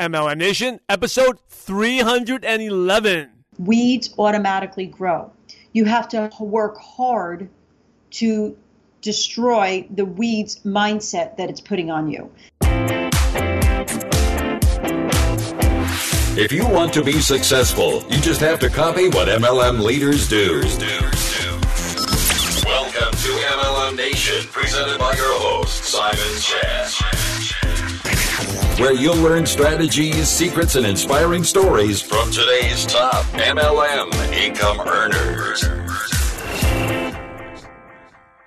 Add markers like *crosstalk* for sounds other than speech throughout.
MLM Nation, episode 311. Weeds automatically grow. You have to work hard to destroy the weeds mindset that it's putting on you. If you want to be successful, you just have to copy what MLM leaders do. Welcome to MLM Nation, presented by your host, Simon Chan. Where you'll learn strategies, secrets, and inspiring stories from today's top MLM income earners.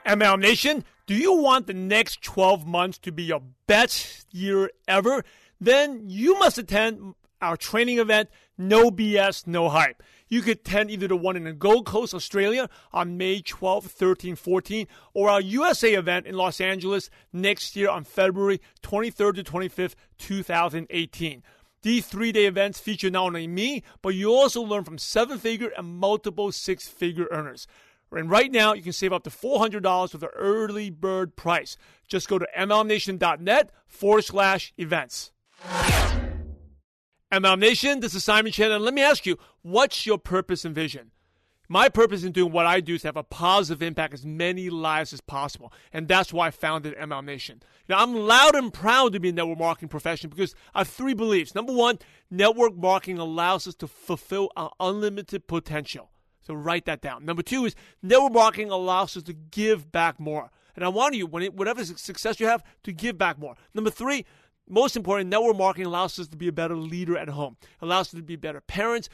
MLM Nation, do you want the next 12 months to be your best year ever? Then you must attend our training event, No BS, No Hype. You could attend either the one in the Gold Coast, Australia on May 12, 13, 14, or our USA event in Los Angeles next year on February 23rd to 25th, 2018. These three day events feature not only me, but you also learn from seven figure and multiple six figure earners. And right now, you can save up to $400 with the early bird price. Just go to mlmnation.net forward slash events. MLM Nation, this is Simon and let me ask you, what's your purpose and vision? My purpose in doing what I do is to have a positive impact as many lives as possible, and that's why I founded MLM Nation. Now, I'm loud and proud to be in the network marketing profession because I have three beliefs. Number one, network marketing allows us to fulfill our unlimited potential. So write that down. Number two is network marketing allows us to give back more. And I want you, whatever success you have, to give back more. Number three, most important, network marketing allows us to be a better leader at home, allows us to be better parents,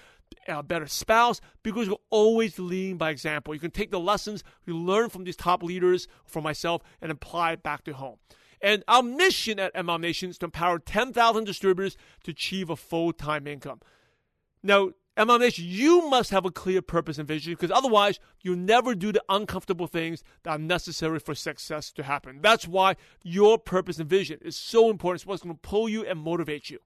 a better spouse, because we're always leading by example. You can take the lessons you learn from these top leaders, from myself, and apply it back to home. And our mission at MLM Nation is to empower 10,000 distributors to achieve a full time income. Now, MLM Nation, you must have a clear purpose and vision because otherwise you'll never do the uncomfortable things that are necessary for success to happen. That's why your purpose and vision is so important. It's what's going to pull you and motivate you.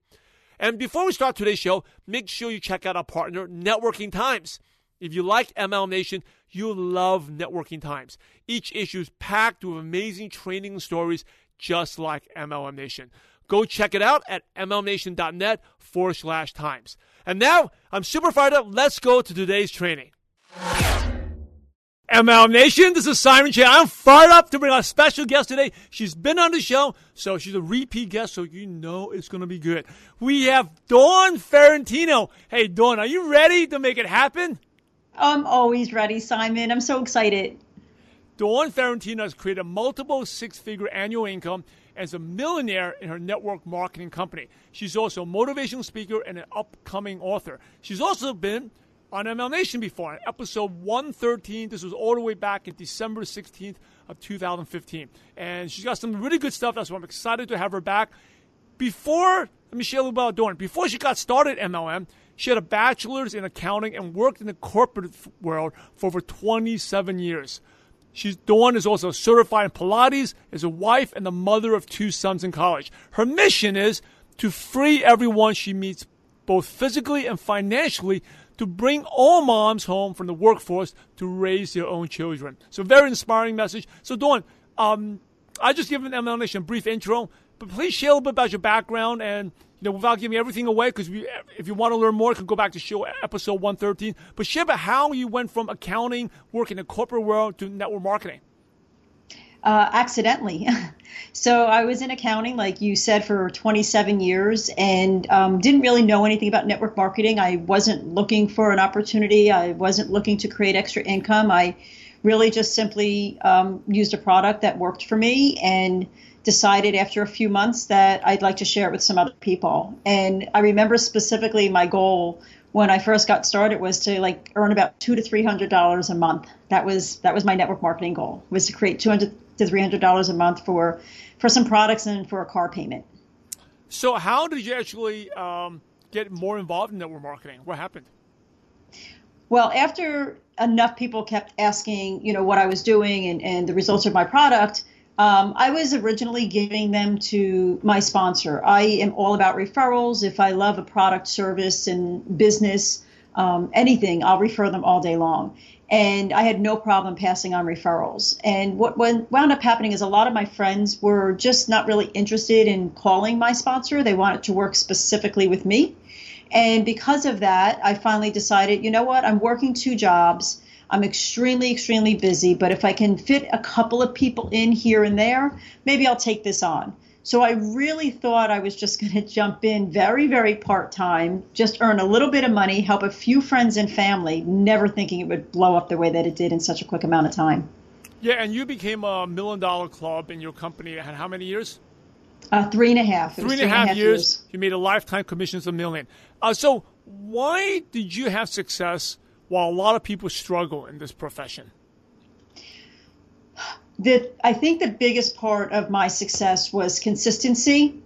And before we start today's show, make sure you check out our partner, Networking Times. If you like MLM Nation, you'll love Networking Times. Each issue is packed with amazing training stories just like MLM Nation. Go check it out at mlmnation.net forward slash times. And now I'm super fired up. Let's go to today's training. MLM Nation, this is Simon Chan. I'm fired up to bring our special guest today. She's been on the show, so she's a repeat guest, so you know it's going to be good. We have Dawn Ferrentino. Hey, Dawn, are you ready to make it happen? I'm always ready, Simon. I'm so excited. Dawn Ferrentino has created multiple six figure annual income as a millionaire in her network marketing company. She's also a motivational speaker and an upcoming author. She's also been on MLM Nation before, in episode 113. This was all the way back in December 16th of 2015. And she's got some really good stuff. That's why I'm excited to have her back. Before, about Dawn. Before she got started MLM, she had a bachelor's in accounting and worked in the corporate world for over 27 years. She's Dawn is also certified in Pilates, is a wife and the mother of two sons in college. Her mission is to free everyone she meets, both physically and financially, to bring all moms home from the workforce to raise their own children. So, very inspiring message. So, Dawn, um, I just given MLM Nation brief intro, but please share a little bit about your background and you know, without giving everything away, because if you want to learn more, you can go back to show episode 113. But share about how you went from accounting, working in the corporate world, to network marketing. Uh, accidentally. *laughs* so I was in accounting, like you said, for 27 years and um, didn't really know anything about network marketing. I wasn't looking for an opportunity. I wasn't looking to create extra income. I really just simply um, used a product that worked for me and decided after a few months that I'd like to share it with some other people. And I remember specifically my goal when I first got started was to like earn about two to three hundred dollars a month. That was that was my network marketing goal was to create two hundred to three hundred dollars a month for for some products and for a car payment. So how did you actually um, get more involved in network marketing? What happened? Well, after enough people kept asking, you know, what I was doing and, and the results of my product, um, I was originally giving them to my sponsor. I am all about referrals. If I love a product, service, and business, um, anything, I'll refer them all day long. And I had no problem passing on referrals. And what, wound up happening is a lot of my friends were just not really interested in calling my sponsor. They wanted to work specifically with me. And because of that, I finally decided, you know what, I'm working two jobs. I'm extremely, extremely busy, but if I can fit a couple of people in here and there, maybe I'll take this on. So I really thought I was just *laughs* going to jump in very, very part time, just earn a little bit of money, help a few friends and family, never thinking it would blow up the way that it did in such a quick amount of time. Yeah, and you became a million dollar club in your company. How many years? Uh, three and a half. Three and a half, years, years, You made a lifetime commissions of a million. Uh, so why did you have success while a lot of people struggle in this profession? the I think the biggest part of my success was consistency,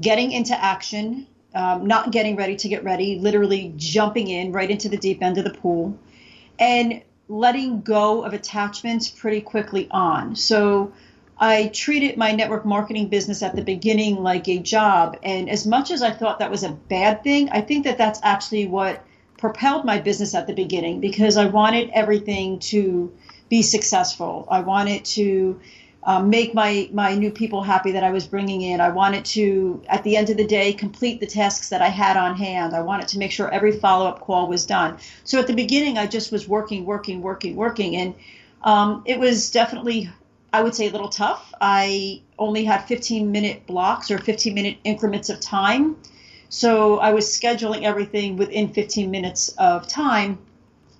getting into action, um, not getting ready to get ready, literally jumping in right into the deep end of the pool, and letting go of attachments pretty quickly on. So I treated my network marketing business at the beginning like a job. And as much as I thought that was a bad thing, I think that that's actually what propelled my business at the beginning because I wanted everything to be successful. I wanted to um, make my my new people happy that I was bringing in. I wanted to, at the end of the day, complete the tasks that I had on hand. I wanted to make sure every follow up call was done. So at the beginning, I just was working, working, working, working, and um, it was definitely, I would say, a little tough. I only had 15 minute blocks or 15 minute increments of time. So I was scheduling everything within 15 minutes of time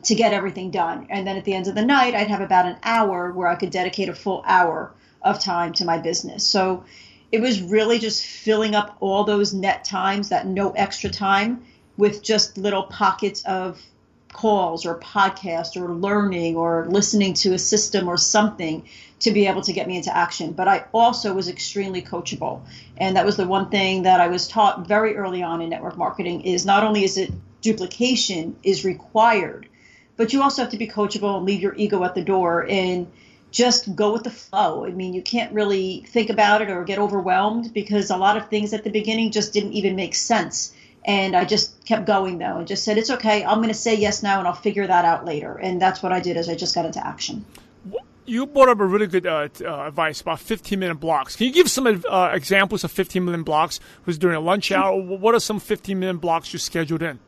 to get everything done. And then at the end of the night, I'd have about an hour where I could dedicate a full hour of time to my business. So it was really just filling up all those net times, that no extra time, with just little pockets of calls or podcasts or learning or listening to a system or something to be able to get me into action. But I also was extremely coachable. And that was the one thing that I was taught very early on in network marketing is not only is it duplication is required, but you also have to be coachable and leave your ego at the door and just go with the flow. I mean, you can't really think about it or get overwhelmed because a lot of things at the beginning just didn't even make sense. And I just kept going though and just said, it's okay. I'm going to say yes now and I'll figure that out later. And that's what I did as I just got into action. You brought up a really good uh, uh, advice about 15 minute blocks. Can you give some uh, examples of 15 minute blocks? Was during a lunch hour? What are some 15 minute blocks you scheduled in?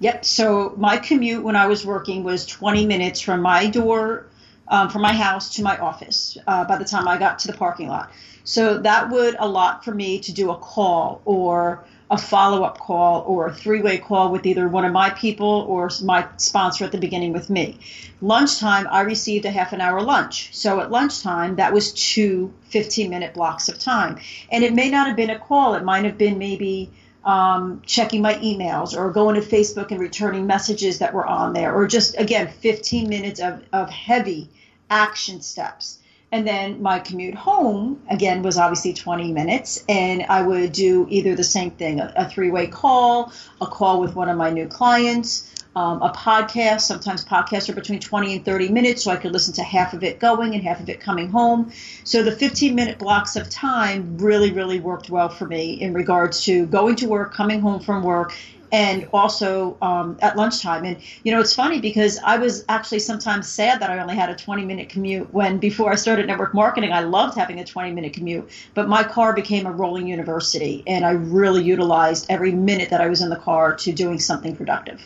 Yep. So my commute when I was working was 20 minutes from my door, um, from my house to my office uh, by the time I got to the parking lot. So that would allot for me to do a call or a follow up call or a three way call with either one of my people or my sponsor at the beginning with me. Lunchtime, I received a half an hour lunch. So at lunchtime, that was two 15 minute blocks of time. And it may not have been a call, it might have been maybe um, checking my emails or going to Facebook and returning messages that were on there, or just again 15 minutes of, of heavy action steps. And then my commute home again was obviously 20 minutes, and I would do either the same thing a, a three way call, a call with one of my new clients, um, a podcast. Sometimes podcasts are between 20 and 30 minutes, so I could listen to half of it going and half of it coming home. So the 15 minute blocks of time really, really worked well for me in regards to going to work, coming home from work, and also um, at lunchtime. And you know, it's funny because I was actually sometimes sad that I only had a 20 minute commute when before I started network marketing, I loved having a 20 minute commute. But my car became a rolling university, and I really utilized every minute that I was in the car to doing something productive.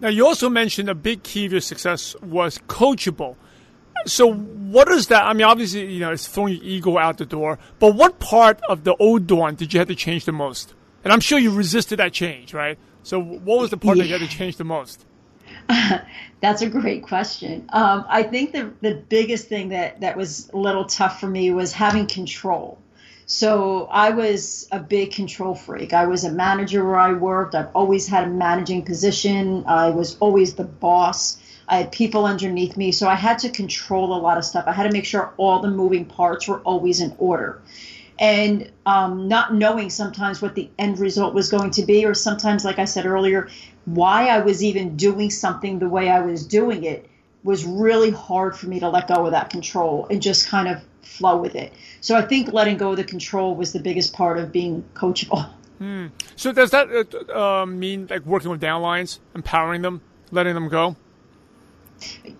Now, you also mentioned a big key of your success was coachable. So, what is that? I mean, obviously, you know, it's throwing your ego out the door. But what part of the old Dawn did you have to change the most? And I'm sure you resisted that change, right? So, what was the part yeah. that you had to change the most? *laughs* That's a great question. Um, I think the the biggest thing that that was a little tough for me was having control. So I was a big control freak. I was a manager where I worked. I've always had a managing position. I was always the boss. I had people underneath me. So I had to control a lot of stuff. I had to make sure all the moving parts were always in order. And um, not knowing sometimes what the end result was going to be, or sometimes, like I said earlier, why I was even doing something the way I was doing it was really hard for me to let go of that control and just kind of flow with it. So I think letting go of the control was the biggest part of being coachable. Hmm. So does that uh, uh, mean like working with downlines, empowering them, letting them go?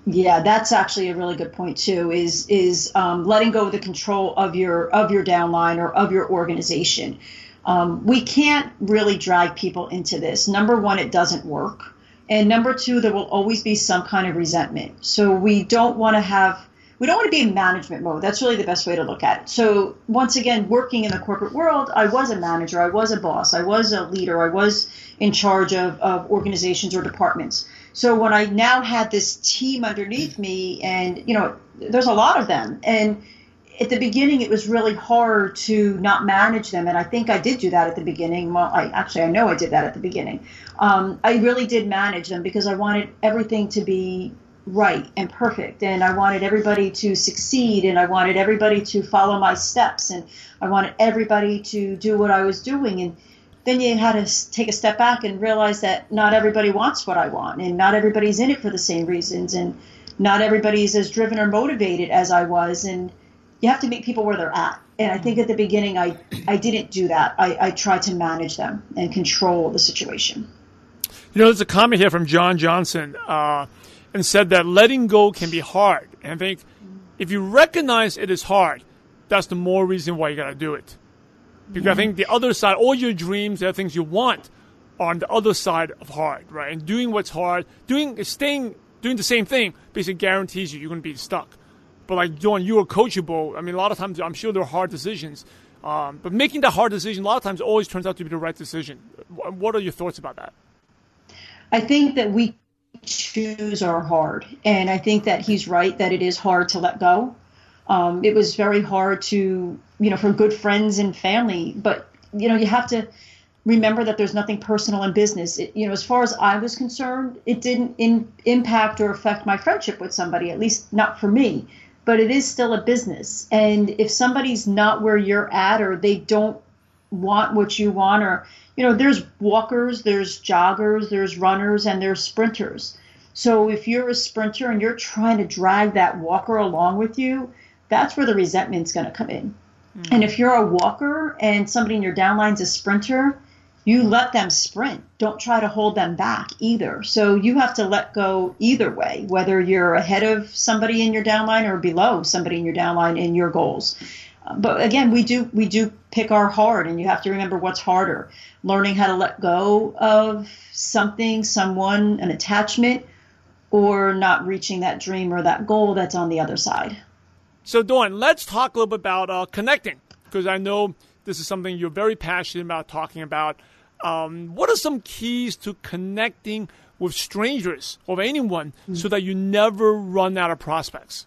Yeah, that's actually a really good point too. Is is um, letting go of the control of your of your downline or of your organization. Um, we can't really drag people into this. Number one, it doesn't work, and number two, there will always be some kind of resentment. So we don't want to have we don't want to be in management mode. That's really the best way to look at it. So once again, working in the corporate world, I was a manager, I was a boss, I was a leader, I was in charge of, of organizations or departments. So when I now had this team underneath me, and you know, there's a lot of them, and at the beginning it was really hard to not manage them, and I think I did do that at the beginning. Well, I actually I know I did that at the beginning. Um, I really did manage them because I wanted everything to be right and perfect. And i wanted everybody to succeed and i wanted everybody to follow my steps. And i wanted everybody to do what i was doing. And then you had to take a step back and realize that not everybody wants what I want, and not everybody's in it for the same reasons, and not everybody's as driven or motivated as I was, and you have to meet people where they're at. And I think at the beginning, I I didn't do that. I, I tried to manage them and control the situation. You know, there's a comment here from John Johnson, uh, and said that letting go can be hard. And I think if you recognize it is hard, that's the more reason why you got to do it. Because I think the other side, all your dreams, the things you want, are on the other side of hard, right? And doing what's hard, doing, staying, doing the same thing, basically guarantees you you're going to be stuck. But like John, you are coachable. I mean, a lot of times, I'm sure there are hard decisions. Um, but making that hard decision, a lot of times, always turns out to be the right decision. What are your thoughts about that? I think that we choose our hard. And I think that he's right that it is hard to let go. Um, it was very hard to, you know, for good friends and family. But, you know, you have to remember that there's nothing personal in business. It, you know, as far as I was concerned, it didn't in, impact or affect my friendship with somebody, at least not for me. But it is still a business. And if somebody's not where you're at or they don't want what you want, or, you know, there's walkers, there's joggers, there's runners, and there's sprinters. So if you're a sprinter and you're trying to drag that walker along with you, that's where the resentment's going to come in. Mm-hmm. And if you're a walker and somebody in your downline's a sprinter, you let them sprint. Don't try to hold them back either. So you have to let go either way, whether you're ahead of somebody in your downline or below somebody in your downline in your goals. But again, we do we do pick our hard, and you have to remember what's harder: learning how to let go of something, someone, an attachment, or not reaching that dream or that goal that's on the other side. So, Dawn, let's talk a little bit about uh, connecting because I know this is something you're very passionate about talking about. Um, what are some keys to connecting with strangers or anyone mm-hmm. so that you never run out of prospects?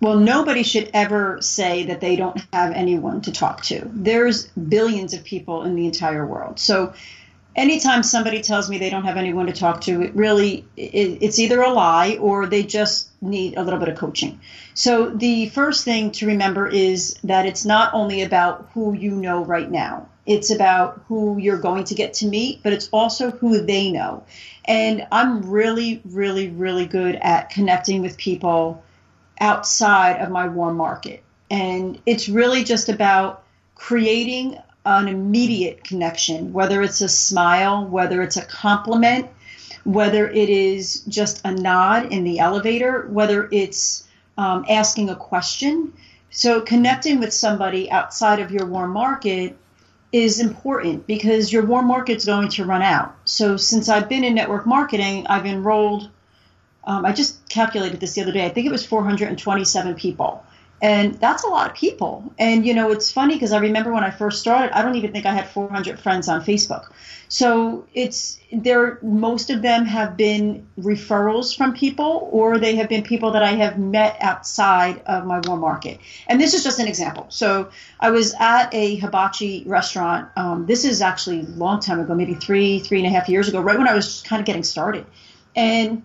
Well, nobody should ever say that they don't have anyone to talk to. There's billions of people in the entire world. So anytime somebody tells me they don't have anyone to talk to, it really it, it's either a lie or they just need a little bit of coaching. So the first thing to remember is that it's not only about who you know right now. It's about who you're going to get to meet, but it's also who they know. And I'm really, really, really good at connecting with people outside of my warm market. And it's really just about creating an immediate connection, whether it's a smile, whether it's a compliment, whether it is just a nod in the elevator, whether it's um, asking a question. So, connecting with somebody outside of your warm market is important because your warm market's going to run out. So, since I've been in network marketing, I've enrolled, um, I just calculated this the other day, I think it was 427 people. And that's a lot of people. And, you know, it's funny because I remember when I first started, I don't even think I had 400 friends on Facebook. So it's there, most of them have been referrals from people or they have been people that I have met outside of my warm market. And this is just an example. So I was at a hibachi restaurant. Um, this is actually a long time ago, maybe three, three and a half years ago, right when I was kind of getting started. And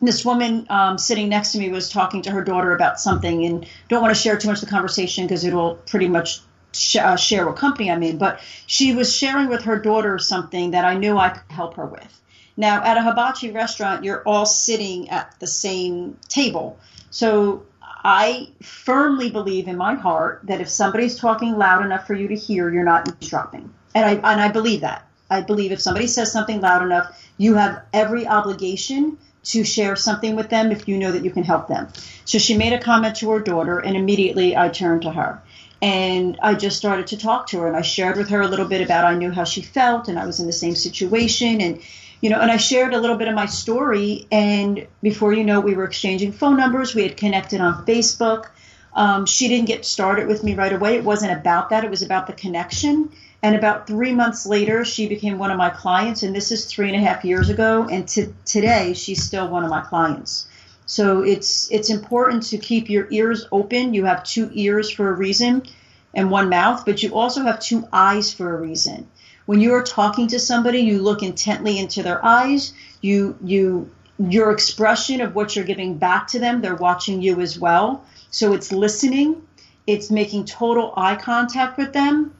this woman um, sitting next to me was talking to her daughter about something and don't want to share too much of the conversation because it'll pretty much sh- uh, share what company I'm in. But she was sharing with her daughter something that I knew I could help her with. Now, at a hibachi restaurant, you're all sitting at the same table. So I firmly believe in my heart that if somebody's talking loud enough for you to hear, you're not eavesdropping. and I and I believe that. I believe if somebody says something loud enough, you have every obligation to share something with them if you know that you can help them. So she made a comment to her daughter, and immediately I turned to her. And I just started to talk to her, and I shared with her a little bit about I knew how she felt, and I was in the same situation, and you know, and I shared a little bit of my story. And before you know, we were exchanging phone numbers. We had connected on Facebook. Um, she didn't get started with me right away. It wasn't about that. It was about the connection. And about three months later, she became one of my clients. And this is three and a half years ago. And to, today, she's still one of my clients. So it's it's important to keep your ears open. You have two ears for a reason and one mouth, but you also have two eyes for a reason. When you are talking to somebody, you look intently into their eyes. You you your expression of what you're giving back to them, they're watching you as well. So it's listening, it's making total eye contact with them,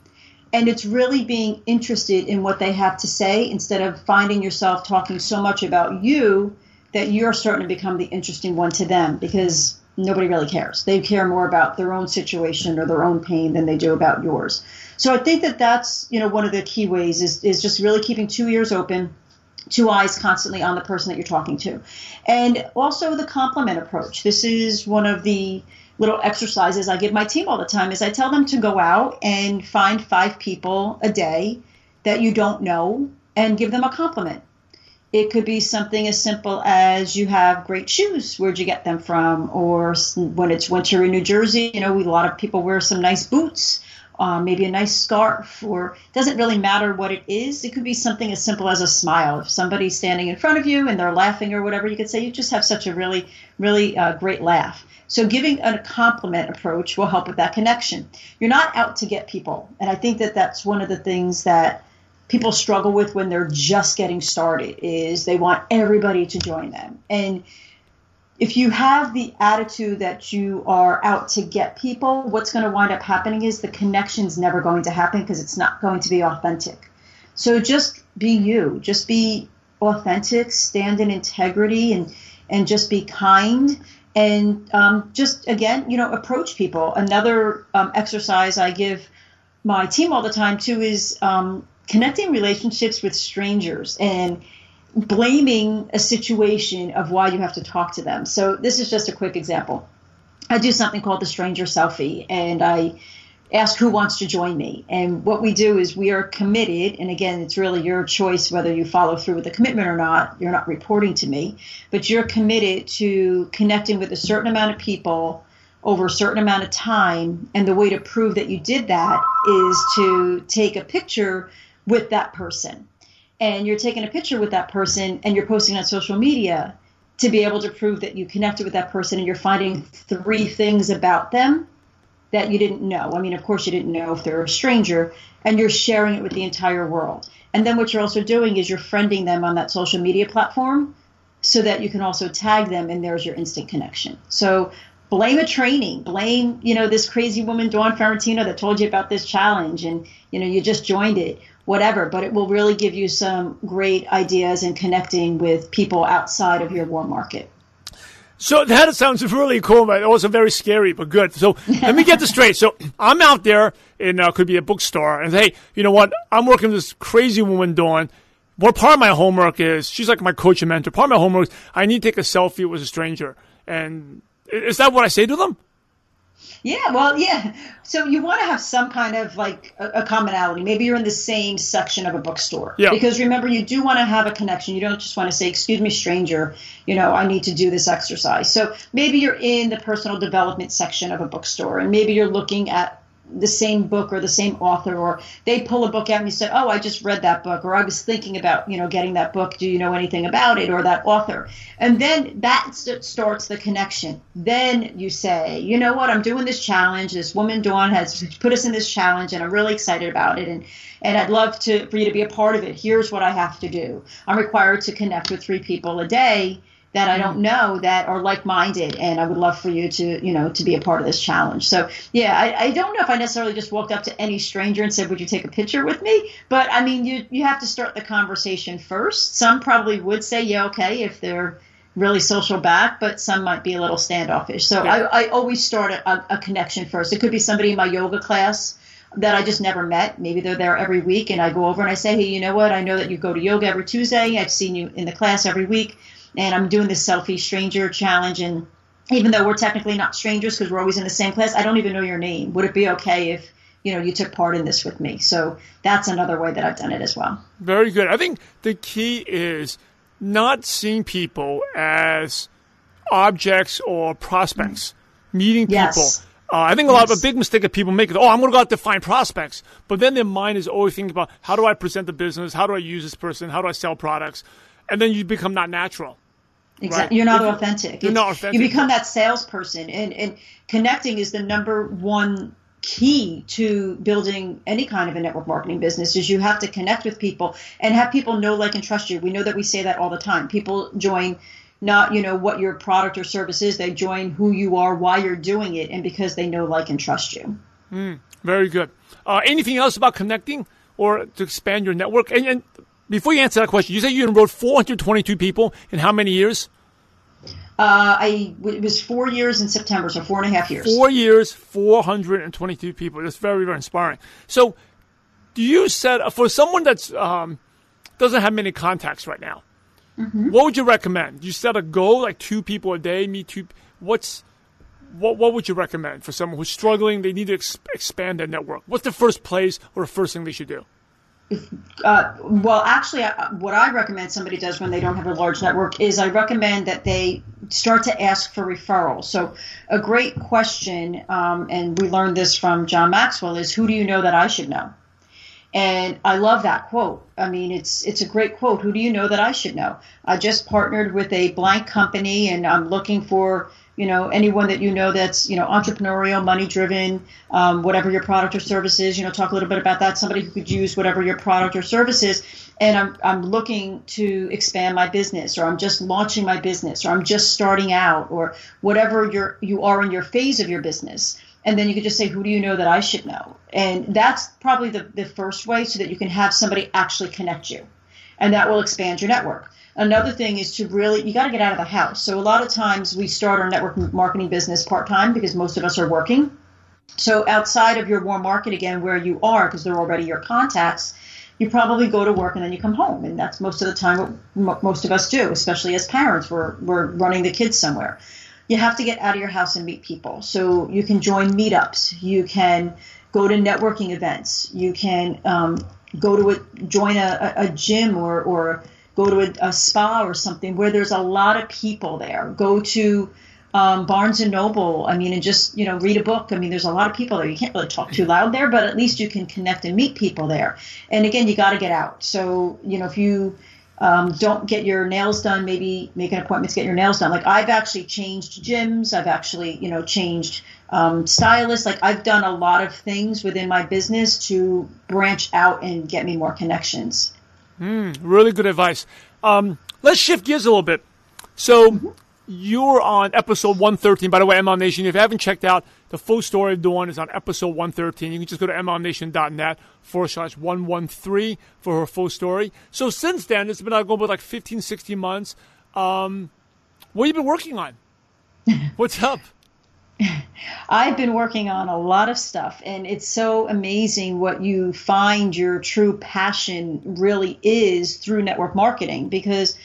and it's really being interested in what they have to say instead of finding yourself talking so much about you that you're starting to become the interesting one to them because nobody really cares. They care more about their own situation or their own pain than they do about yours. So I think that that's you know one of the key ways is is just really keeping two ears open two eyes constantly on the person that you're talking to. And also the compliment approach. This is one of the little exercises I give my team all the time is I tell them to go out and find five people a day that you don't know and give them a compliment. It could be something as simple as you have great shoes. Where'd you get them from? Or when it's winter in New Jersey, you know, a lot of people wear some nice boots, uh, maybe a nice scarf, or doesn't really matter what it is. It could be something as simple as a smile. If somebody's standing in front of you and they're laughing or whatever, you could say, You just have such a really, really uh, great laugh. So giving a compliment approach will help with that connection. You're not out to get people. And I think that that's one of the things that people struggle with when they're just getting started is they want everybody to join them. And if you have the attitude that you are out to get people, what's going to wind up happening is the connection's never going to happen because it's not going to be authentic. So just be you. Just be authentic, stand in integrity and and just be kind and um, just again, you know, approach people. Another um, exercise I give my team all the time too is um, connecting relationships with strangers and blaming a situation of why you have to talk to them. So this is just a quick example. I do something called the stranger selfie, and I ask who wants to join me. And what we do is we are committed, and again, it's really your choice whether you follow through with the commitment or not. You're not reporting to me, but you're committed to connecting with a certain amount of people over a certain amount of time. And the way to prove that you did that is to take a picture with that person. And you're taking a picture with that person and you're posting on social media to be able to prove that you connected with that person and you're finding three things about them that you didn't know. I mean, of course, you didn't know if they're a stranger, and you're sharing it with the entire world. And then what you're also doing is you're friending them on that social media platform so that you can also tag them, and there's your instant connection. So blame a training, blame, you know, this crazy woman, Dawn Ferrentino, that told you about this challenge, and, you know, you just joined it whatever, but it will really give you some great ideas in connecting with people outside of your warm market. So that sounds really cool, but also very scary, but good. So let me get this straight. So I'm out there in uh, could be a bookstore, and hey, you know what? I'm working with this crazy woman, Dawn. What part of my homework is she's like my coach and mentor. Part of my homework is I need to take a selfie with a stranger, and is that what I say to them? Yeah, well, yeah. So you want to have some kind of like a, a, commonality. Maybe you're in the same section of a bookstore. Yeah. Because remember, you do want to have a connection. You don't just want to say, "Excuse me, stranger," you know, I need to do this exercise. So maybe you're in the personal development section of a bookstore, and maybe you're looking at the same book or the same author or they pull a book out and you say oh i just read that book or i was thinking about you know getting that book. Do you know anything about it? or that author. And then that starts the connection. Then you say you know what? I'm doing this challenge. This woman dawn has put us in this challenge and i'm really excited about it and and i'd love to for you to be a part of it. Here's what i have to do. I'm required to connect with three people a day that I don't know that are like-minded, and I would love for you to, you know, to be a part of this challenge. So, yeah, I, I don't know if I necessarily just walked up to any stranger and said, "Would you take a picture with me?" But I mean, you you have to start the conversation first. Some probably would say, "Yeah, okay," if they're really social back, but some might be a little standoffish. So yeah. I, I always start a, a connection first. It could be somebody in my yoga class that I just never met. Maybe they're there every week, and I go over and I say, hey, you know what? I know that you go to yoga every Tuesday. I've seen you in the class every week, and I'm doing this selfie stranger challenge. And even though we're technically not strangers because we're always in the same class, I don't even know your name. Would it be okay if you know you took part in this with me? So that's another way that I've done it as well. Very good. I think the key is not seeing people as objects or prospects, meeting people. Yes. Uh, I think a lot of a big mistake that people make is, oh, I'm going to go out to find prospects. But then their mind is always thinking about how do I present the business? How do I use this person? How do I sell products? And then you become not natural. Exactly. Right. You're not authentic. you're It's- not authentic. You become that salesperson, and and connecting is the number one key to building any kind of a network marketing business. Is you have to connect with people and have people know, like, and trust you. We know that we say that all the time. People join. Not you know what your product or service is. They join who you are, why you're doing it, and because they know, like, and trust you. Very good. Uh, anything else about connecting or to expand your network? And, and before you answer that question, you say you enrolled 422 people in how many years? Uh, I it was four years in September, so four and a half years. Four years, 422 people. That's very, very inspiring. So, do you set for someone that's um, doesn't have many contacts right now? What would you recommend? You set a goal like two people a day, meet two. What's what? What would you recommend for someone who's struggling? They need to ex- expand their network. What's the first place or the first thing they should do? Uh, well, actually, what I recommend somebody does when they don't have a large network is I recommend that they start to ask for referrals. So, a great question, um, and we learned this from John Maxwell, is who do you know that I should know? And I love that quote. I mean, it's it's a great quote. Who do you know that I should know? I just partnered with a blank company, and I'm looking for you know anyone that you know that's you know entrepreneurial, money driven, um, whatever your product or service is. You know, talk a little bit about that. Somebody who could use whatever your product or service is. And I'm I'm looking to expand my business, or I'm just launching my business, or I'm just starting out, or whatever you're you are in your phase of your business and then you could just say, who do you know that I should know? And that's probably the, the first way so that you can have somebody actually connect you. And that will expand your network. Another thing is to really, you got to get out of the house. So a lot of times we start our network marketing business part time because most of us are working. So outside of your warm market again, where you are, because they're already your contacts, you probably go to work and then you come home. And that's most of the time what mo- most of us do, especially as parents. We're, we're running the kids somewhere you have to get out of your house and meet people. So you can join meetups. You can go to networking events. You can um, go to a, join a, a gym or, or go to a, a spa or something where there's a lot of people there. Go to um, Barnes and Noble. I mean, and just you know read a book. I mean, there's a lot of people there. You can't really talk too loud there, but at least you can connect and meet people there. And again, you got to get out. So you know if you um, don't get your nails done, maybe make an appointment to get your nails done. Like I've actually changed gyms. I've actually, you know, changed um, stylists. Like I've done a lot of things within my business to branch out and get me more connections. Really good advice. Um, let's shift gears a little bit. So you're on episode 113. By the way, ML Nation, if you haven't checked out the full story of Dawn is on episode 113. You can just go to mlnation.net forward slash 113 for her full story. So since then, it's been like over like 15, 16 months. Um, what have you been working on? *laughs* What's up? *laughs* I've been working on a lot of stuff, and it's so amazing what you find your true passion really is through network marketing because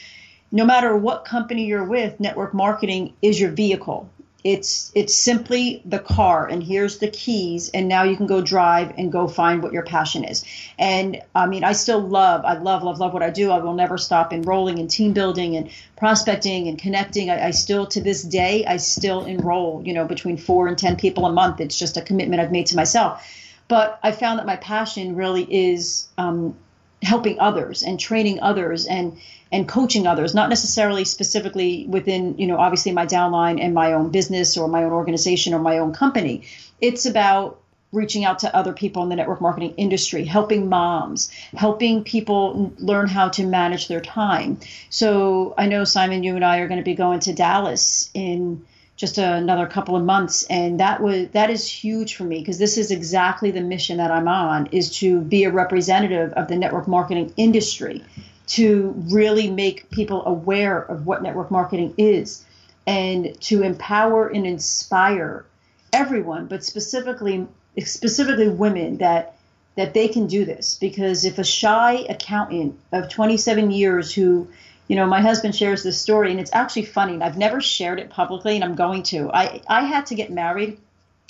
no matter what company you're with, network marketing is your vehicle. It's it's simply the car, and here's the keys, and now you can go drive and go find what your passion is. And I mean, I still love, I love, love, love what I do. I will never stop enrolling in team building and prospecting and connecting. I, I still, to this day, I still enroll, you know, between four and ten people a month. It's just a commitment I've made to myself. But I found that my passion really is um, helping others and training others and and coaching others not necessarily specifically within you know obviously my downline and my own business or my own organization or my own company. It's about reaching out to other people in the network marketing industry helping moms helping people learn how to manage their time. So i know simon you and i are going to be going to dallas in just another couple of months. And that was that is huge for me because this is exactly the mission that I'm on is to be a representative of the network marketing industry to really make people aware of what network marketing is and to empower and inspire everyone but specifically specifically women that that they can do this. Because if a shy accountant of 27 years who you know my husband shares this story and it's actually funny i've never shared it publicly and i'm going to i i had to get married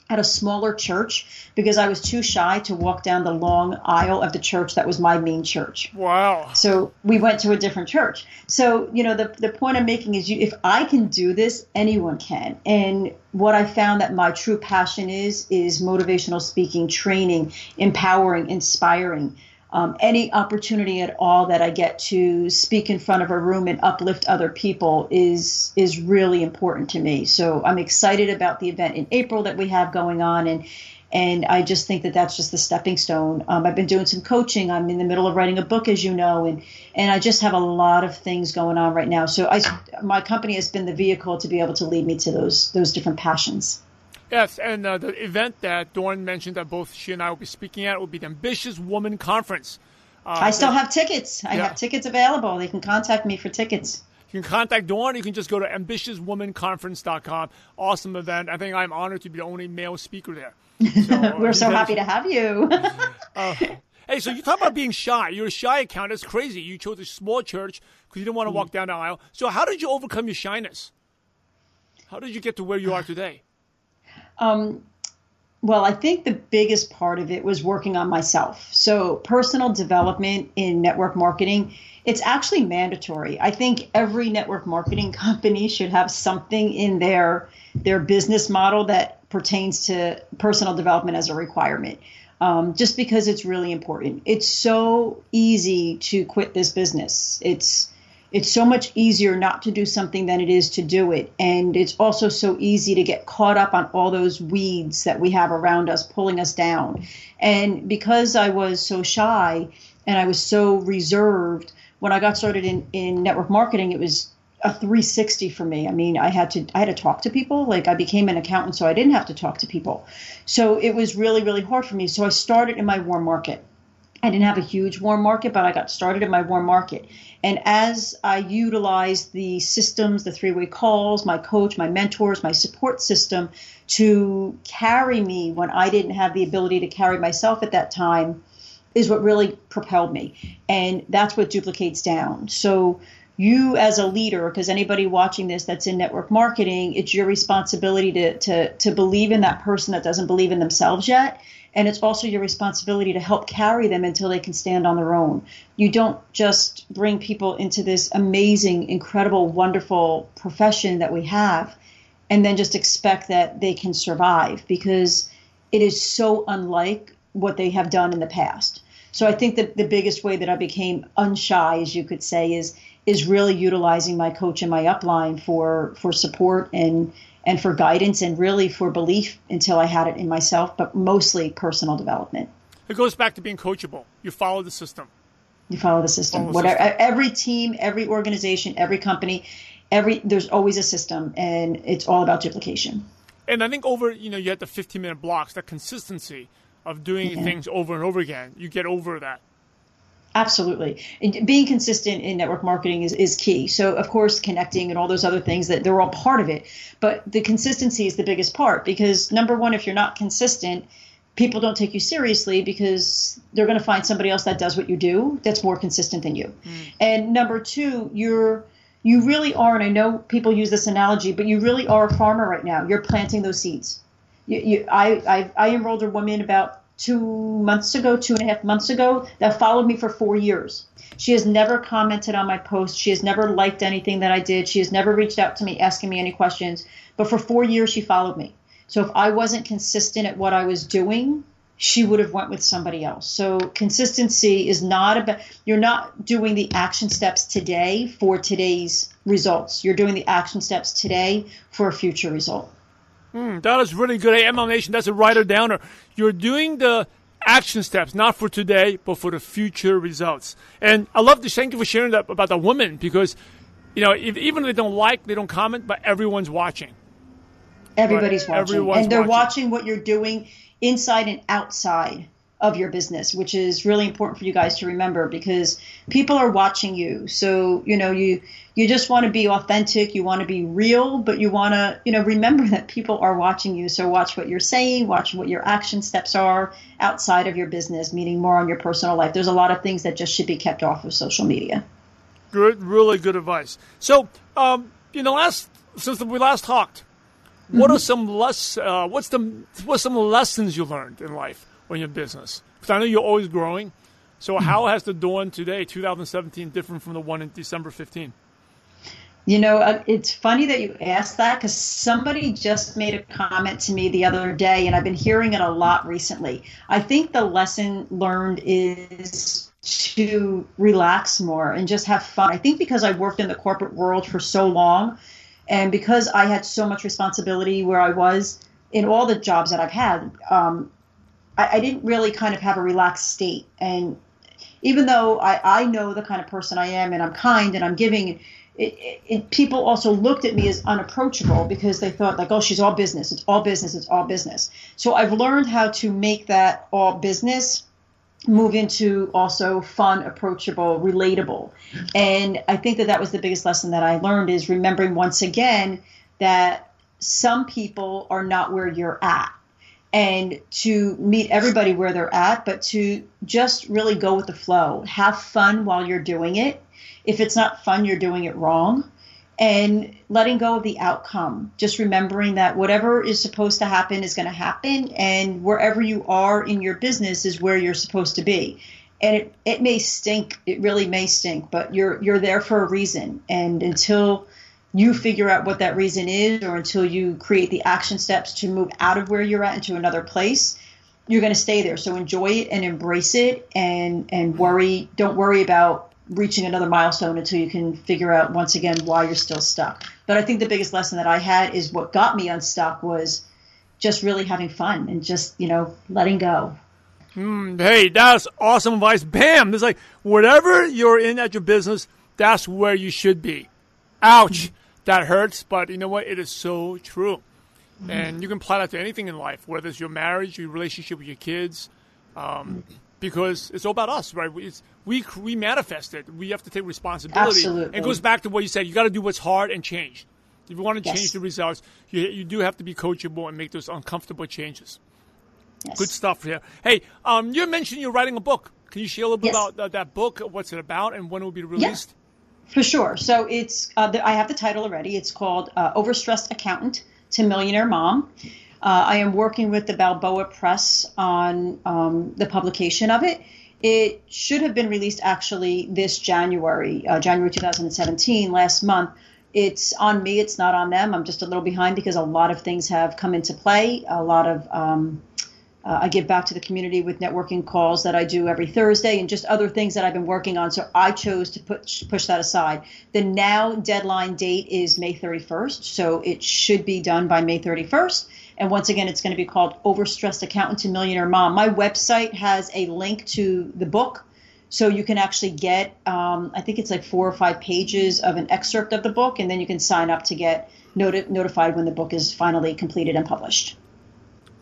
at a smaller church because I was too shy to walk down the long aisle of the church that was my main church. Wow. So we went to a different church. So, you know, the, the point I'm making is you, if I can do this, anyone can. And what I found that my true passion is, is motivational speaking, training, empowering, inspiring um, any opportunity at all that I get to speak in front of a room and uplift other people is is really important to me. So I'm excited about the event in April that we have going on, and and I just think that that's just the stepping stone. Um, I've been doing some coaching. I'm in the middle of writing a book, as you know, and and I just have a lot of things going on right now. So I my company has been the vehicle to be able to lead me to those those different passions. Yes, and uh, the event that Dawn mentioned that both she and I will be speaking at will be the Ambitious Woman Conference. Uh, I still have tickets. I yeah. have tickets available. They can contact me for tickets. You can contact Dawn. You can just go to ambitiouswomanconference.com. Awesome event. I think I'm honored to be the only male speaker there. *laughs* So, uh, We're so happy to have you. *laughs* uh, hey, so you talk about being shy. You're a shy account. That's crazy. You chose a small church because you didn't want to walk down the aisle. So how did you overcome your shyness? How did you get to where you are today? Um, well, I think the biggest part of it was working on myself. So, personal development in network marketing, it's actually mandatory. I think every network marketing *laughs* company should have something in their their business model that pertains to personal development as a requirement. Um, just because it's really important. It's so easy to quit this business. It's it's so much easier not to do something than it is to do it. And it's also so easy to get caught up on all those weeds that we have around us pulling us down. And because I was so shy and I was so reserved, when I got started in, in network marketing, it was a 360 for me. I mean, I had to I had to talk to people. Like I became an accountant, so I didn't have to talk to people. So it was really really hard for me. So I started in my warm market. I didn't have a huge warm market, but I got started in my warm market. And as I utilized the systems, the three way calls, my coach, my mentors, my support system to carry me when I didn't have the ability to carry myself at that time, is what really propelled me. And that's what duplicates down. So, you as a leader, because anybody watching this that's in network marketing, it's your responsibility to, to, to believe in that person that doesn't believe in themselves yet and it's also your responsibility to help carry them until they can stand on their own. You don't just bring people into this amazing, incredible, wonderful profession that we have and then just expect that they can survive because it is so unlike what they have done in the past. So I think that the biggest way that I became unshy, as you could say, is is really utilizing my coach and my upline for for support and and for guidance and really for belief until I had it in myself, but mostly personal development. It goes back to being coachable. You follow the system. You follow the system. Follow Whatever, system. Every team, every organization, every company, every there's always a system, and it's all about duplication. And I think over you know you had the 15 minute blocks, that consistency of doing yeah. things over and over again, you get over that. Absolutely. And being consistent in network marketing is, is key. So, of course, connecting and all those other things that they're all part of it. But the consistency is the biggest part because, number one, if you're not consistent, people don't take you seriously because they're going to find somebody else that does what you do that's more consistent than you. Mm. And number two, you're you really are, and I know people use this analogy, but you really are a farmer right now. You're planting those seeds. You, you, I, I, I enrolled a woman about two months ago, two and a half months ago, that followed me for four years. She has never commented on my post. She has never liked anything that I did. She has never reached out to me asking me any questions. But for four years, she followed me. So if I wasn't consistent at what I was doing, she would have went with somebody else. So consistency is not about you're not doing the action steps today for today's results. You're doing the action steps today for a future result. Mm, that is really good. Hey, MLM Nation, that's a writer downer. You're doing the action steps, not for today, but for the future results. And I love this. Thank you for sharing that about the women because, you know, if, even if they don't like, they don't comment, but everyone's watching. Everybody's watching. Everyone's and they're watching. watching what you're doing inside and outside of your business, which is really important for you guys to remember because people are watching you. So, you know, you you just want to be authentic, you want to be real, but you want to, you know, remember that people are watching you. So watch what you're saying, watch what your action steps are outside of your business, meaning more on your personal life. There's a lot of things that just should be kept off of social media. Good, really good advice. So, um, you know, last since we last talked, what mm-hmm. are some less? Uh, what's the what's some lessons you learned in life? Or your business? Because I know you're always growing. So mm-hmm. how has the dawn today, 2017, different from the one in December 15? You know, uh, it's funny that you asked that because somebody just made a comment to me the other day, and I've been hearing it a lot recently. I think the lesson learned is to relax more and just have fun. I think because I worked in the corporate world for so long, and because I had so much responsibility where I was in all the jobs that I've had, um, I, I didn't really kind of have a relaxed state. And even though I, I know the kind of person I am and I'm kind and I'm giving, it, it, it, people also looked at me as unapproachable because they thought like, oh, she's all business. It's all business. It's all business. So I've learned how to make that all business move into also fun, approachable, relatable. And I think that that was the biggest lesson that I learned is remembering once again that some people are not where you're at and to meet everybody where they're at, but to just really go with the flow. Have fun while you're doing it. If it's not fun, you're doing it wrong. And letting go of the outcome. Just remembering that whatever is supposed to happen is going to happen, and wherever you are in your business is where you're supposed to be. And it, it may stink, it really may stink, but you're you're there for a reason. And until you figure out what that reason is or until you create the action steps to move out of where you're at into another place you're going to stay there. So enjoy it and embrace it and and worry don't worry about reaching another milestone until you can figure out once again why you're still stuck. But i think the biggest lesson that i had is what got me unstuck was just really having fun and just you know letting go. Mm, hey that's awesome advice. Bam! It's like whatever you're in at your business that's where you should be. Ouch that hurts, but you know what? It is so true. Mm-hmm. And you can apply that to anything in life, whether it's your marriage, your relationship with your kids, um, because it's all about us, right? It's, we we manifest it. We have to take responsibility. Absolutely. It goes back to what you said. You got to do what's hard and change. If you want to yes. change the results, you, you do have to be coachable and make those uncomfortable changes. Yes. Good stuff here. Hey, um, you mentioned you're writing a book. Can you share a little bit yes. about uh, that book? What's it about, and when it will be released? For sure. So it's uh, the, I have the title already. It's called uh, Overstressed Accountant to Millionaire Mom. Uh, I am working with the Balboa Press on um, the publication of it. It should have been released actually this January, uh, January 2017, last month. It's on me. It's not on them. I'm just a little behind because a lot of things have come into play. A lot of um, uh, I give back to the community with networking calls that I do every Thursday and just other things that I've been working on. So I chose to push, push that aside. The now deadline date is May 31st. So it should be done by May 31st. And once again, it's going to be called Overstressed Accountant to Millionaire Mom. My website has a link to the book. So you can actually get, um, I think it's like four or five pages of an excerpt of the book, and then you can sign up to get noti- notified when the book is finally completed and published.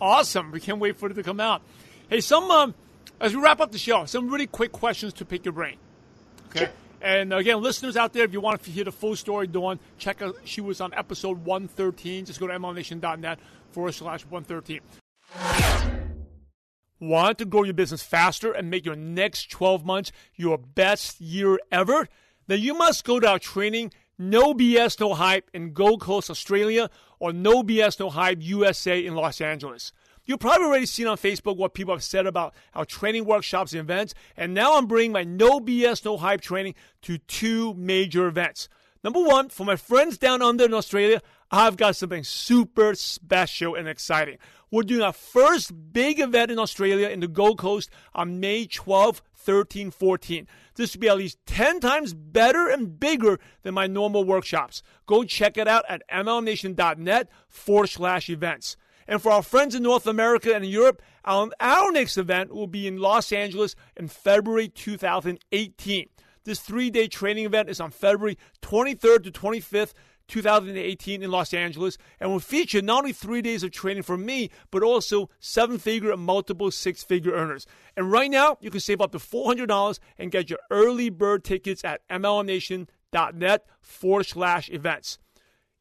Awesome. We can't wait for it to come out. Hey, some, um, as we wrap up the show, some really quick questions to pick your brain. Okay. Sure. And again, listeners out there, if you want to hear the full story, Dawn, check out. She was on episode 113. Just go to mlmnation.net forward slash 113. Want to grow your business faster and make your next 12 months your best year ever? Then you must go to our training no BS, no hype in Gold Coast, Australia, or No BS, no hype USA in Los Angeles. You've probably already seen on Facebook what people have said about our training workshops and events, and now I'm bringing my No BS, no hype training to two major events. Number one, for my friends down under in Australia, I've got something super special and exciting. We're doing our first big event in Australia in the Gold Coast on May 12, 13, 14. This will be at least 10 times better and bigger than my normal workshops. Go check it out at mlmnation.net forward slash events. And for our friends in North America and Europe, our, our next event will be in Los Angeles in February 2018. This three day training event is on February 23rd to 25th, 2018 in Los Angeles and will feature not only three days of training for me, but also seven figure and multiple six figure earners. And right now, you can save up to $400 and get your early bird tickets at MLMNation.net forward slash events.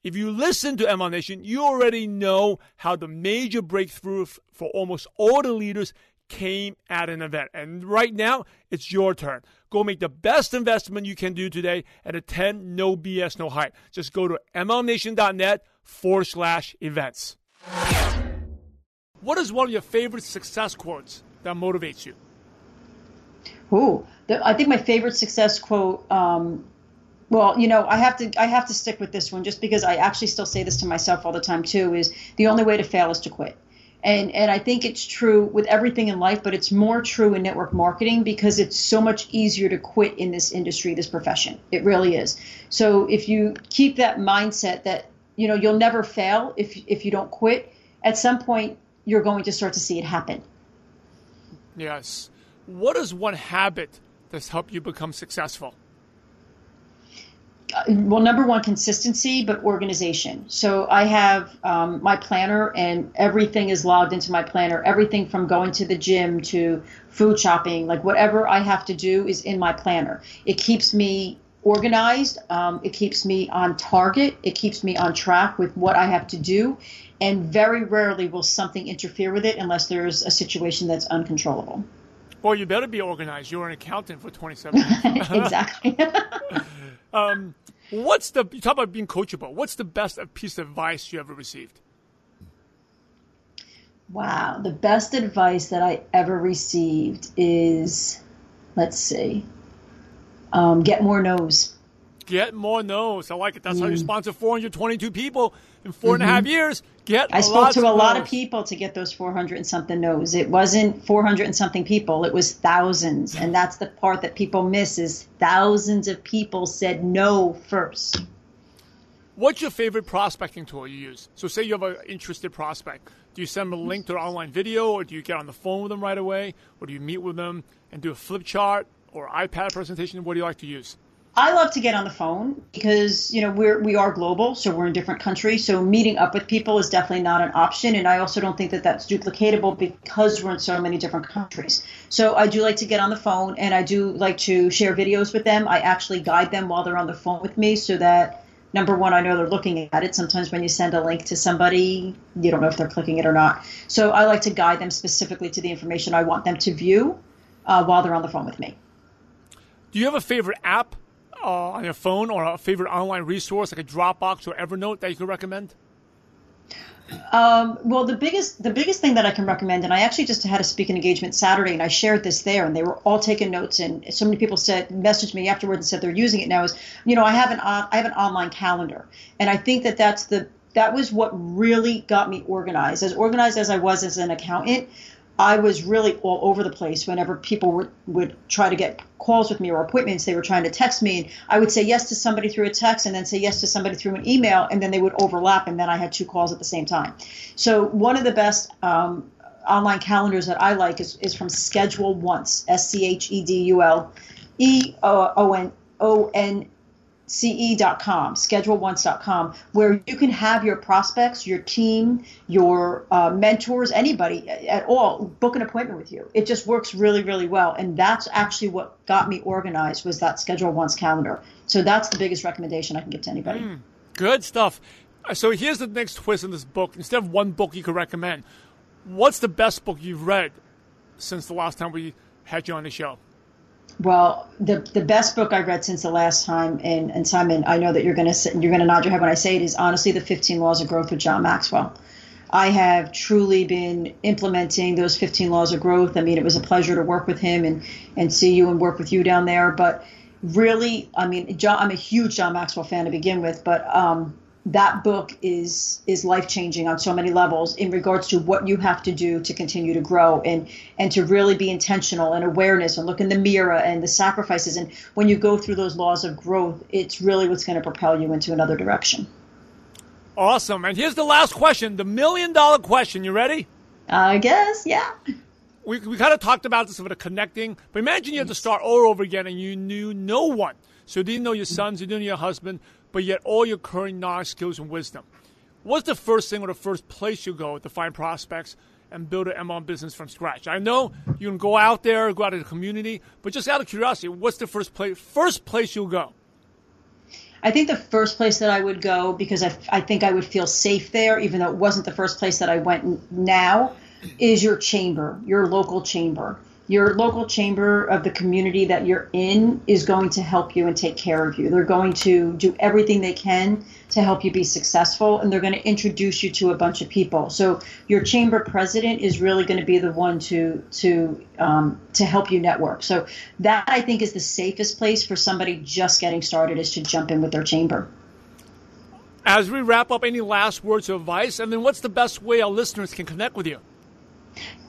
If you listen to MLM Nation, you already know how the major breakthrough for almost all the leaders came at an event. And right now, it's your turn. Go make the best investment you can do today and attend No BS, No Hype. Just go to MLMNation.net forward slash events. What is one of your favorite success quotes that motivates you? Ooh, the, I think my favorite success quote. Um, well, you know, I have to I have to stick with this one just because I actually still say this to myself all the time too. Is the only way to fail is to quit and and I think it's true with everything in life, but it's more true in network marketing because it's so much easier to quit in this industry, this profession. It really is. So if you keep that mindset that you know you'll never fail if if you don't quit, at some point you're going to start to see it happen. Yes. What is one habit that's helped you become successful? Uh, well, number one, consistency, but organization. So I have um, my planner, and everything is logged into my planner. Everything from going to the gym to food shopping, like whatever I have to do, is in my planner. It keeps me organized. Um, it keeps me on target. It keeps me on track with what I have to do. And very rarely will something interfere with it unless there's a situation that's uncontrollable. Well, you better be organized. You're an accountant for 27 *laughs* years. exactly. *laughs* um, what's the you talk about being coachable? What's the best piece of advice you ever received? Wow, the best advice that I ever received is, let's see, um, get more no's. Get more no's. I like it. That's mm. how you mm. sponsor 422 people in four mm-hmm. and a half mm-hmm. years. Get. I spoke to a lot of people to get those 400 and something no's. It wasn't 400 and something people. It was thousands, and that's the part that people miss is thousands of people said no first. What's your favorite prospecting tool you use? So, say you have an interested prospect. Do you send them a link to an online video, or do you get on the phone with them right away, or do you meet with them and do a flip chart or iPad presentation? What do you like to use? I love to get on the phone because you know we're we are global, so we're in different countries. So meeting up with people is definitely not an option, and I also don't think that that's duplicatable because we're in so many different countries. So I do like to get on the phone, and I do like to share videos with them. I actually guide them while they're on the phone with me, so that number one, I know they're looking at it. Sometimes when you send a link to somebody, you don't know if they're clicking it or not. So I like to guide them specifically to the information I want them to view uh, while they're on the phone with me. Do you have a favorite app on your phone or a favorite online resource like a Dropbox or Evernote that you could recommend? Um, well, the biggest the biggest thing that I can recommend, and I actually just had a speaking engagement Saturday, and I shared this there, and they were all taking notes, and so many people said messaged me afterwards and said they're using it now. Is you know I have an I have an online calendar, and I think that that's the that was what really got me organized. As organized as I was as an accountant, I was really all over the place whenever people were, would try to get calls with me or appointments. They were trying to text me, and I would say yes to somebody through a text and then say yes to somebody through an email, and then they would overlap, and then I had two calls at the same time. So, one of the best um, online calendars that I like is, is from Schedule Once, S C H E D U L E O N O N ce.com, scheduleonce.com, where you can have your prospects, your team, your uh, mentors, anybody at all book an appointment with you. It just works really, really well. And that's actually what got me organized was that Schedule Once calendar. So that's the biggest recommendation I can give to anybody. Mm, good stuff. So here's the next twist in this book. Instead of one book you could recommend, what's the best book you've read since the last time we had you on the show? Well, the the best book I read since the last time, and, and Simon, I know that you're gonna you're gonna nod your head when I say it is honestly the 15 Laws of Growth with John Maxwell. I have truly been implementing those 15 laws of growth. I mean, it was a pleasure to work with him and and see you and work with you down there. But really, I mean, John, I'm a huge John Maxwell fan to begin with, but um, that book is is life changing on so many levels in regards to what you have to do to continue to grow and and to really be intentional and awareness and look in the mirror and the sacrifices. And when you go through those laws of growth it's really what's going to propel you into another direction. Awesome. And here's the last question the million dollar question. You ready? I guess yeah. We, we kind of talked about this about connecting but imagine you had to start all over again and you knew no one. So you didn't know your sons, you didn't know your husband, but yet all your current knowledge, skills, and wisdom. What's the first thing or the first place you go to find prospects and build an MLM business from scratch? I know you can go out there, go out to the community, but just out of curiosity, what's the first place first place you'll go? I think the first place that I would go because I, I think I would feel safe there, even though it wasn't the first place that I went now, is your chamber, your local chamber your local chamber of the community that you're in is going to help you and take care of you. They're going to do everything they can to help you be successful, and they're going to introduce you to a bunch of people. So your chamber president is really going to be the one to to um, to help you network. So that I think is the safest place for somebody just getting started is to jump in with their chamber. As we wrap up, any last words of advice, and then what's the best way our listeners can connect with you?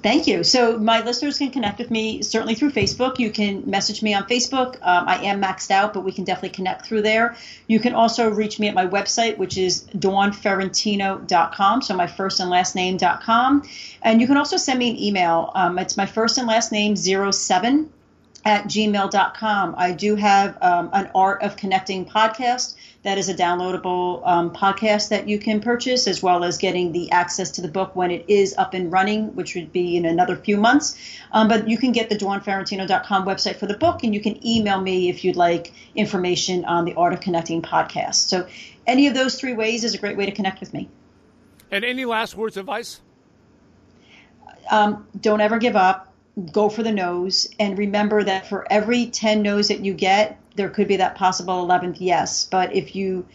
Thank you. So my listeners can connect with me certainly through Facebook. You can message me on Facebook. Um, I am maxed out, but we can definitely connect through there. You can also reach me at my website, which is dawnferrentino.com. So my first and last name.com. And you can also send me an email. Um, it's my first and last name, 07 at gmail.com. I do have um, an Art of Connecting podcast that is a downloadable um, podcast that you can purchase, as well as getting the access to the book when it is up and running, which would be in another few months. Um, but you can get the DawnFerrentino.com website for the book, and you can email me if you'd like information on the Art of Connecting podcast. So, any of those three ways is a great way to connect with me. And any last words of advice? Um, don't ever give up go for the no's and remember that for every 10 no's that you get there could be that possible 11th yes. But if you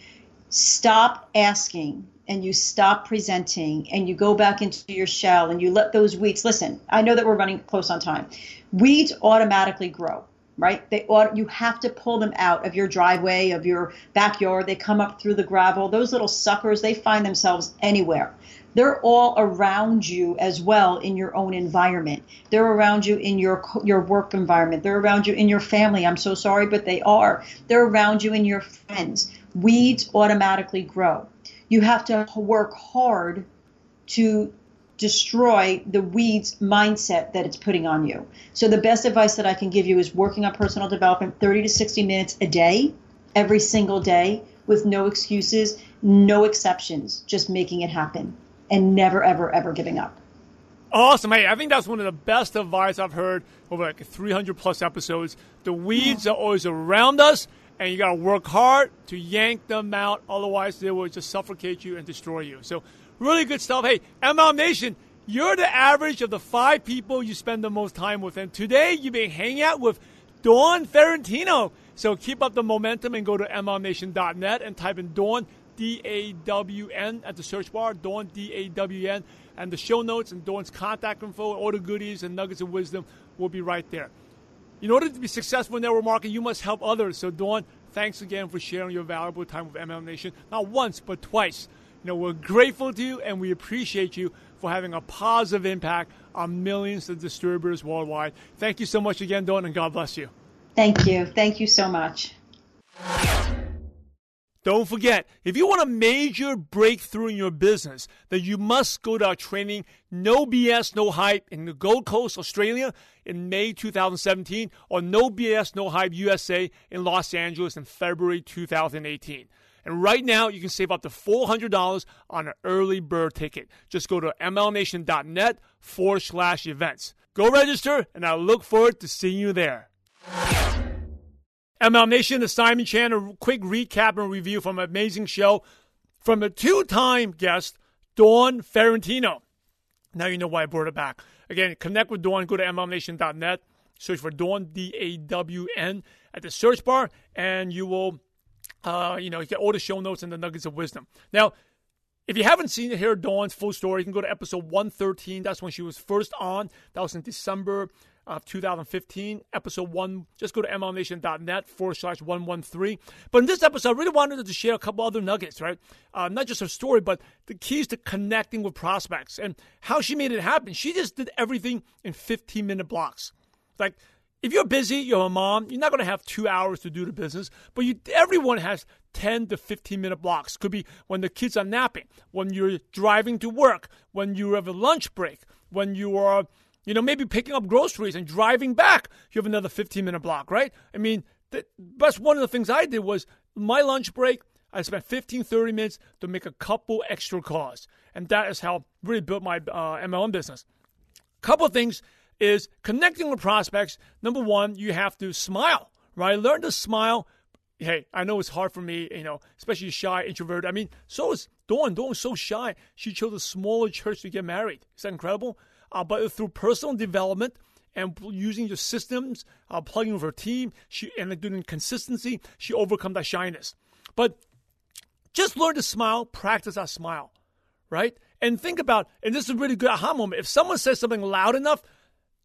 stop asking and you stop presenting and you go back into your shell and you let those weeds listen i know that we're running close on time. Weeds automatically grow right? They ought you have to pull them out of your driveway of your backyard. They come up through the gravel. Those little suckers they find themselves anywhere they're all around you as well in your own environment. They're around you in your your work environment. They're around you in your family. I'm so sorry, but they are. They're around you in your friends. Weeds automatically grow. You have to work hard to destroy the weeds mindset that it's putting on you. So the best advice that I can give you is working on personal development 30 to 60 minutes a day, every single day with no excuses, no exceptions, just making it happen and never, ever, ever giving up. Awesome. Hey, I think that's one of the best advice I've heard over like 300 plus episodes. The weeds are always around us, and you got to work hard to yank them out. Otherwise, they will just suffocate you and destroy you. So, really good stuff. Hey, MLM Nation, you're the average of the five people you spend the most time with. And today, you've been hanging out with Dawn Ferrentino. So, keep up the momentum and go to MLMNation.net and type in Dawn D A W N at the search bar, Dawn D A W N, and the show notes and Dawn's contact info, all the goodies and nuggets of wisdom will be right there. In order to be successful in network marketing, you must help others. So, Dawn, thanks again for sharing your valuable time with MLM Nation. Not once, but twice. You know, we're grateful to you and we appreciate you for having a positive impact on millions of distributors worldwide. Thank you so much again, Dawn, and God bless you. Thank you. Thank you so much. Don't forget, if you want a major breakthrough in your business, then you must go to our training, No BS, No Hype, in the Gold Coast, Australia in May 2017, or No BS, No Hype USA in Los Angeles in February 2018. And right now, you can save up to $400 on an early bird ticket. Just go to mlmnation.net forward slash events. Go register, and I look forward to seeing you there. MLM Nation, the Simon Chan, a quick recap and review from an amazing show from a two time guest, Dawn Ferrentino. Now you know why I brought it back. Again, connect with Dawn, go to MLMNation.net, search for Dawn, D A W N, at the search bar, and you will, uh, you know, get all the show notes and the nuggets of wisdom. Now, if you haven't seen it here, Dawn's full story, you can go to episode 113. That's when she was first on. That was in December of 2015, episode one. Just go to mlmnation.net forward slash 113. But in this episode, I really wanted to share a couple other nuggets, right? Uh, not just her story, but the keys to connecting with prospects and how she made it happen. She just did everything in 15 minute blocks. Like, if you're busy, you're a mom, you're not going to have two hours to do the business, but you, everyone has 10 to 15 minute blocks. Could be when the kids are napping, when you're driving to work, when you have a lunch break, when you are you know, maybe picking up groceries and driving back, you have another 15 minute block, right? I mean, that's one of the things I did was my lunch break. I spent 15, 30 minutes to make a couple extra calls. And that is how I really built my uh, MLM business. Couple things is connecting with prospects. Number one, you have to smile, right? Learn to smile. Hey, I know it's hard for me, you know, especially shy, introvert. I mean, so is Dawn. Dawn's so shy. She chose a smaller church to get married. Is that incredible? Uh, but through personal development, and using your systems, uh, plugging with her team, she and doing consistency, she overcome that shyness. But just learn to smile, practice that smile, right? And think about, and this is a really good aha moment. If someone says something loud enough,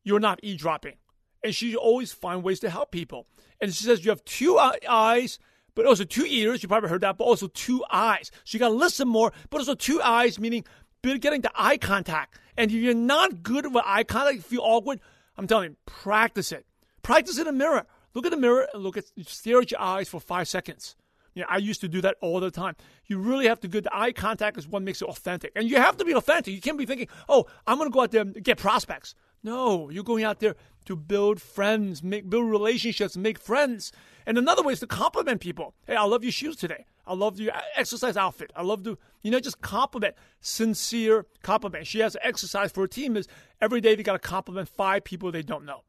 you're not eavesdropping. And she always find ways to help people. And she says you have two eyes, but also two ears. You probably heard that, but also two eyes. So you got to listen more, but also two eyes, meaning getting the eye contact. And if you're not good with eye contact, feel awkward, I'm telling you, practice it. Practice in a mirror. Look at the mirror and look at stare at your eyes for five seconds. Know, I used to do that all the time. You really have to the eye contact is what makes it authentic. And you have to be authentic. You can't be thinking, oh, I'm going to go out there and get prospects. No, you're going out there to build friends, make build relationships, make friends. And another way is to compliment people. Hey, I love your shoes today. I love your exercise outfit. I love to, you know, just compliment, sincere compliment. She has an exercise for her team is every day they got to compliment five people they don't know,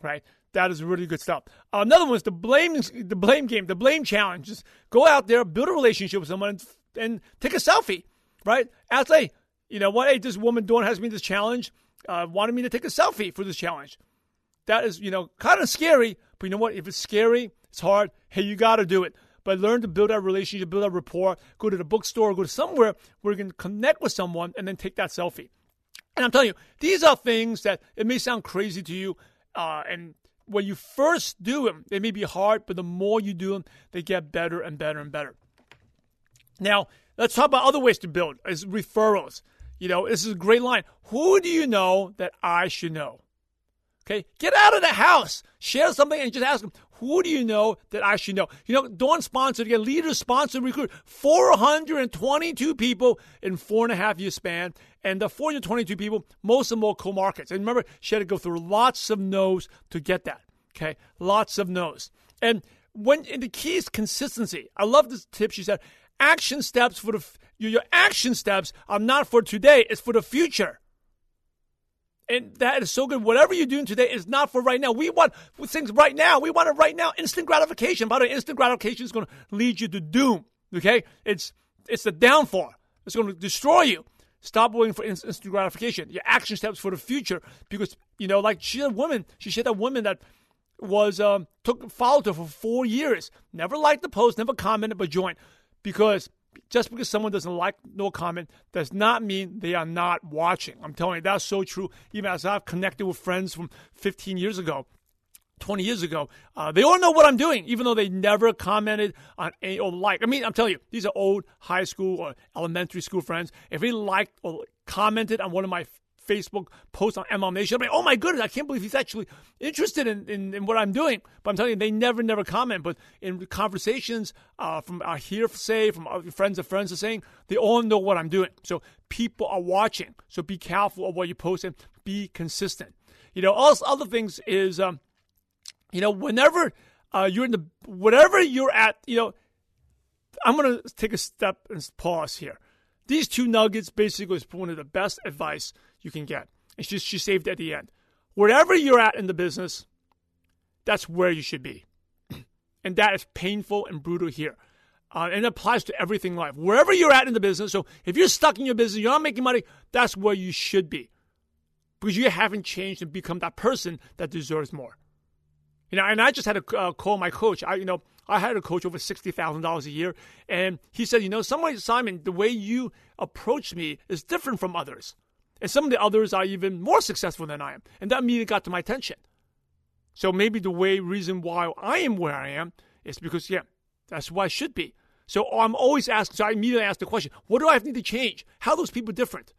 right? That is really good stuff. Another one is the blame, the blame game, the blame challenge. Just go out there, build a relationship with someone, and, and take a selfie, right? Ask, hey, you know what? Hey, this woman doing has me this challenge, uh, wanted me to take a selfie for this challenge. That is, you know, kind of scary, but you know what? If it's scary, it's hard. Hey, you got to do it but learn to build that relationship, build that rapport. Go to the bookstore, go to somewhere where you can connect with someone and then take that selfie. And I'm telling you, these are things that it may sound crazy to you, uh, and when you first do them, they may be hard, but the more you do them, they get better and better and better. Now, let's talk about other ways to build is referrals. You know, this is a great line. Who do you know that I should know? Okay, get out of the house, share something, and just ask them, who do you know that I should know? You know, Dawn sponsored again, leader sponsored recruit, 422 people in four and a half year span. And the 422 people, most of them all co-markets. And remember, she had to go through lots of no's to get that. Okay, lots of no's. And when and the key is consistency. I love this tip. She said, action steps for the your action steps are not for today; it's for the future. And that is so good. Whatever you're doing today is not for right now. We want things right now. We want it right now. Instant gratification. By the way, instant gratification is going to lead you to doom. Okay? It's it's the downfall. It's going to destroy you. Stop waiting for instant gratification. Your action steps for the future. Because, you know, like she a woman, she said a woman that was um, took followed her for four years. Never liked the post, never commented, but joined. Because just because someone doesn't like no comment does not mean they are not watching. I'm telling you, that's so true. Even as I've connected with friends from 15 years ago, 20 years ago, uh, they all know what I'm doing, even though they never commented on any or like. I mean, I'm telling you, these are old high school or elementary school friends. If they liked or commented on one of my Facebook post on MLM Nation. Like, oh my goodness, I can't believe he's actually interested in, in, in, what I'm doing. But I'm telling you, they never, never comment. But in conversations uh, from our hearsay, from our friends of friends are saying, they all know what I'm doing. So people are watching. So be careful of what you post and be consistent. You know, all other things is, um, you know, whenever uh, you're in the, whatever you're at, you know, I'm going to take a step and pause here. These two nuggets basically is one of the best advice you can get. And she, she saved at the end. Wherever you're at in the business, that's where you should be. *clears throat* and that is painful and brutal here. Uh, and it applies to everything in life. Wherever you're at in the business, so if you're stuck in your business, you're not making money, that's where you should be. Because you haven't changed and become that person that deserves more. You know, and I just had to uh, call my coach. I, you know, I had a coach over sixty thousand dollars a year, and he said, you know, some way, Simon, the way you approach me is different from others. And some of the others are even more successful than I am. And that immediately got to my attention. So maybe the way reason why I am where I am is because, yeah, that's why I should be. So I'm always asking, so I immediately ask the question, what do I need to change? How are those people different?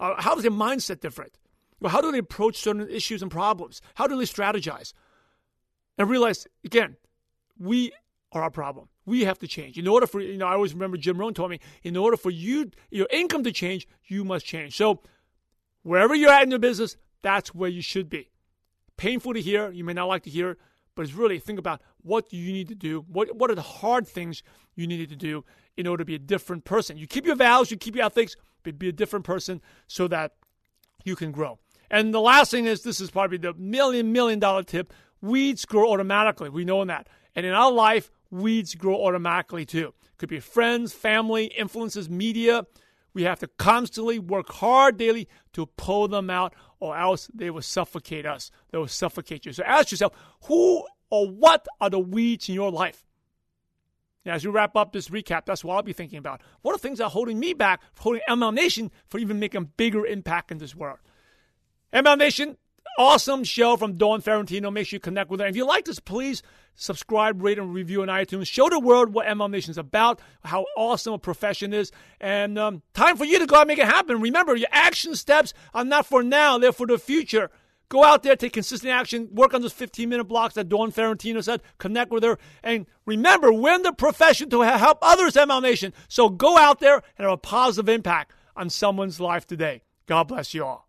Uh, how is their mindset different? Well, how do they approach certain issues and problems? How do they strategize? And realize, again, we are our problem. We have to change. In order for, you know, I always remember Jim Rohn told me, in order for you, your income to change, you must change. So Wherever you're at in your business, that's where you should be. Painful to hear. You may not like to hear, but it's really think about what you need to do? What what are the hard things you needed to do in order to be a different person? You keep your vows, you keep your ethics, but be a different person so that you can grow. And the last thing is this is probably the million million dollar tip: weeds grow automatically. We know that, and in our life, weeds grow automatically too. Could be friends, family, influences, media. We have to constantly work hard daily to pull them out, or else they will suffocate us. They will suffocate you. So ask yourself who or what are the weeds in your life? As you wrap up this recap, that's what I'll be thinking about. What are things that are holding me back, holding MLM Nation for even making a bigger impact in this world? MLM Nation, awesome show from Dawn Ferrentino. Make sure you connect with her. If you like this, please subscribe, rate, and review on iTunes. Show the world what MLM Nation is about, how awesome a profession is, and um, time for you to go out and make it happen. Remember, your action steps are not for now; they're for the future. Go out there, take consistent action, work on those 15 minute blocks that Dawn Ferrentino said, connect with her, and remember, we're in the profession to help others, MLM Nation. So go out there and have a positive impact on someone's life today. God bless you all.